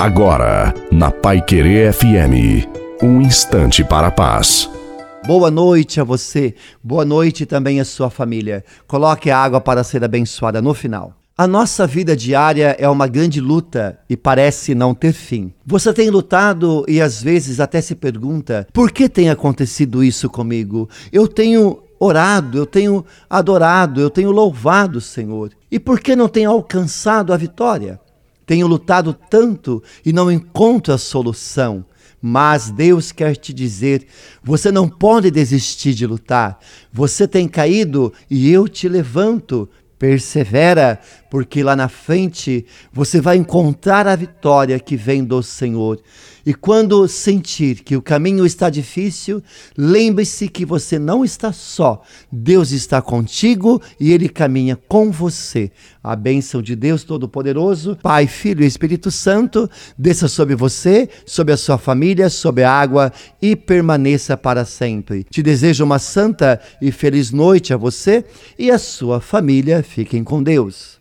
Agora, na Pai Querer FM, um instante para a paz. Boa noite a você, boa noite também à sua família. Coloque a água para ser abençoada no final. A nossa vida diária é uma grande luta e parece não ter fim. Você tem lutado e às vezes até se pergunta: por que tem acontecido isso comigo? Eu tenho orado, eu tenho adorado, eu tenho louvado o Senhor. E por que não tenho alcançado a vitória? Tenho lutado tanto e não encontro a solução. Mas Deus quer te dizer: você não pode desistir de lutar. Você tem caído e eu te levanto. Persevera, porque lá na frente você vai encontrar a vitória que vem do Senhor. E quando sentir que o caminho está difícil, lembre-se que você não está só. Deus está contigo e ele caminha com você. A bênção de Deus Todo-Poderoso, Pai, Filho e Espírito Santo, desça sobre você, sobre a sua família, sobre a água e permaneça para sempre. Te desejo uma santa e feliz noite a você e a sua família. Fiquem com Deus.